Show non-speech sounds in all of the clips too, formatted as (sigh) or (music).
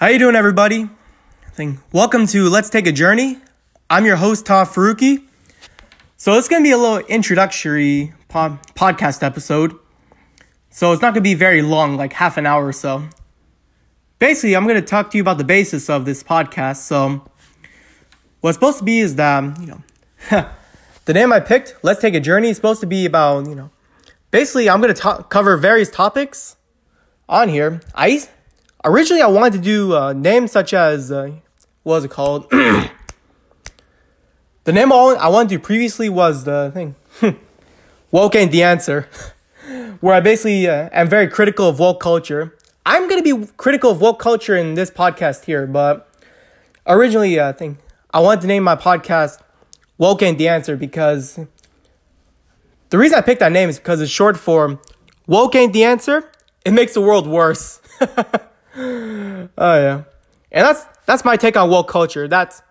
How you doing, everybody? Think welcome to Let's Take a Journey. I'm your host, Todd Faruqi. So it's gonna be a little introductory pod- podcast episode. So it's not gonna be very long, like half an hour or so. Basically, I'm gonna talk to you about the basis of this podcast. So what's supposed to be is that um, you know (laughs) the name I picked, Let's Take a Journey, is supposed to be about you know basically I'm gonna to- cover various topics on here. I originally I wanted to do uh, names such as uh, what was it called? (clears throat) the name I wanted to do previously was the thing. (laughs) woke ain't the answer. (laughs) Where I basically uh, am very critical of woke culture. I'm gonna be critical of woke culture in this podcast here, but originally uh, I think I wanted to name my podcast "Woke Ain't the Answer" because the reason I picked that name is because it's short for "Woke Ain't the Answer." It makes the world worse. (laughs) oh yeah, and that's that's my take on woke culture. That's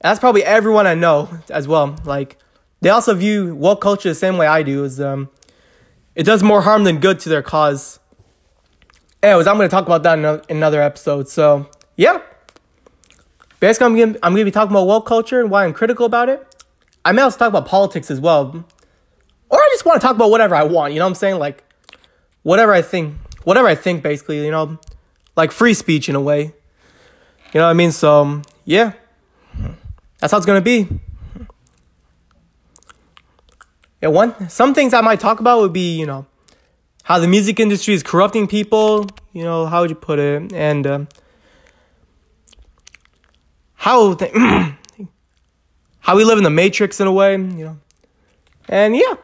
that's probably everyone I know as well. Like they also view woke culture the same way I do. Is um, it does more harm than good to their cause. Anyways, I'm gonna talk about that in another episode. So yeah, basically I'm gonna I'm gonna be talking about woke culture and why I'm critical about it. I may also talk about politics as well, or I just want to talk about whatever I want. You know what I'm saying? Like whatever I think, whatever I think, basically. You know, like free speech in a way. You know what I mean? So um, yeah, that's how it's gonna be. Yeah, one some things I might talk about would be you know how the music industry is corrupting people. You know how would you put it? And uh, how th- (clears throat) how we live in the matrix in a way. You know, and yeah.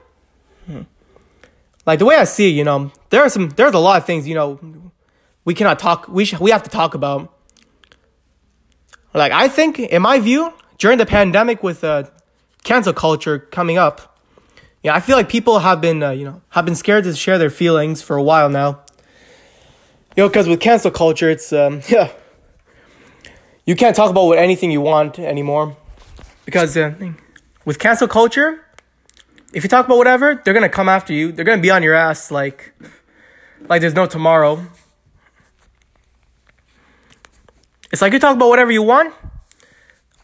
Like the way I see it, you know, there are some there's a lot of things, you know, we cannot talk we sh- we have to talk about. Like I think in my view, during the pandemic with uh cancel culture coming up, yeah, I feel like people have been uh, you know, have been scared to share their feelings for a while now. You know, cuz with cancel culture, it's um (laughs) yeah. You can't talk about what anything you want anymore. Because uh, with cancel culture, if you talk about whatever, they're gonna come after you. They're gonna be on your ass like, like there's no tomorrow. It's like you talk about whatever you want.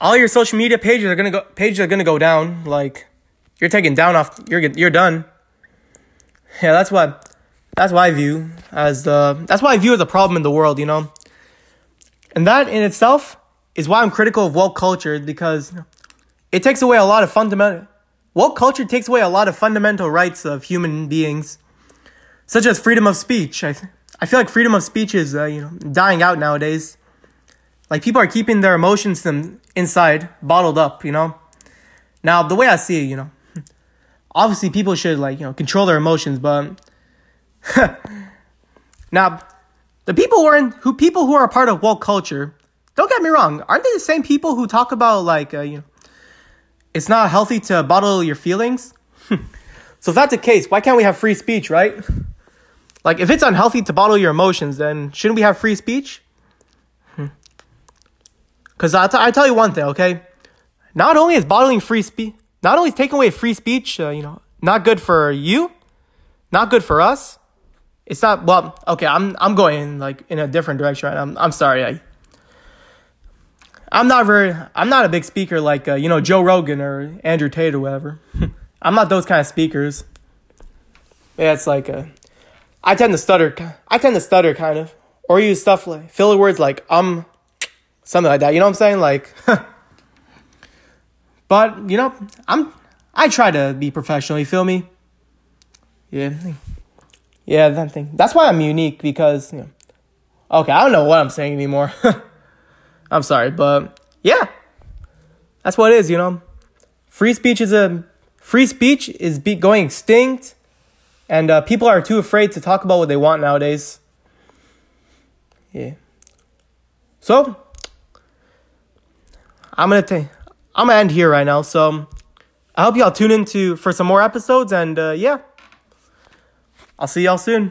All your social media pages are gonna go pages are gonna go down. Like, you're taken down off. You're you're done. Yeah, that's what that's what I view as the that's why I view as a problem in the world. You know, and that in itself is why I'm critical of woke culture because it takes away a lot of fundamental Woke culture takes away a lot of fundamental rights of human beings, such as freedom of speech. I, I feel like freedom of speech is uh, you know dying out nowadays. Like people are keeping their emotions them inside, bottled up. You know. Now the way I see it, you know, (laughs) obviously people should like you know control their emotions, but (laughs) now the people who are in, who people who are a part of woke culture. Don't get me wrong, aren't they the same people who talk about like uh, you know it's not healthy to bottle your feelings. (laughs) so if that's the case, why can't we have free speech, right? Like if it's unhealthy to bottle your emotions, then shouldn't we have free speech? Because I, t- I tell you one thing, okay? Not only is bottling free speech, not only is taking away free speech, uh, you know, not good for you, not good for us. It's not well. Okay, I'm I'm going like in a different direction. Right? I'm I'm sorry. I I'm not very. I'm not a big speaker like uh, you know Joe Rogan or Andrew Tate or whatever. (laughs) I'm not those kind of speakers. Yeah, it's like uh, I tend to stutter. I tend to stutter kind of, or use stuff like filler words like um, something like that. You know what I'm saying? Like, (laughs) but you know, I'm. I try to be professional. You feel me? Yeah, yeah. That thing. That's why I'm unique because. You know, okay, I don't know what I'm saying anymore. (laughs) I'm sorry, but yeah, that's what it is. You know, free speech is a free speech is be, going extinct, and uh, people are too afraid to talk about what they want nowadays. Yeah. So I'm gonna take. I'm gonna end here right now. So I hope y'all tune in to for some more episodes, and uh, yeah, I'll see y'all soon.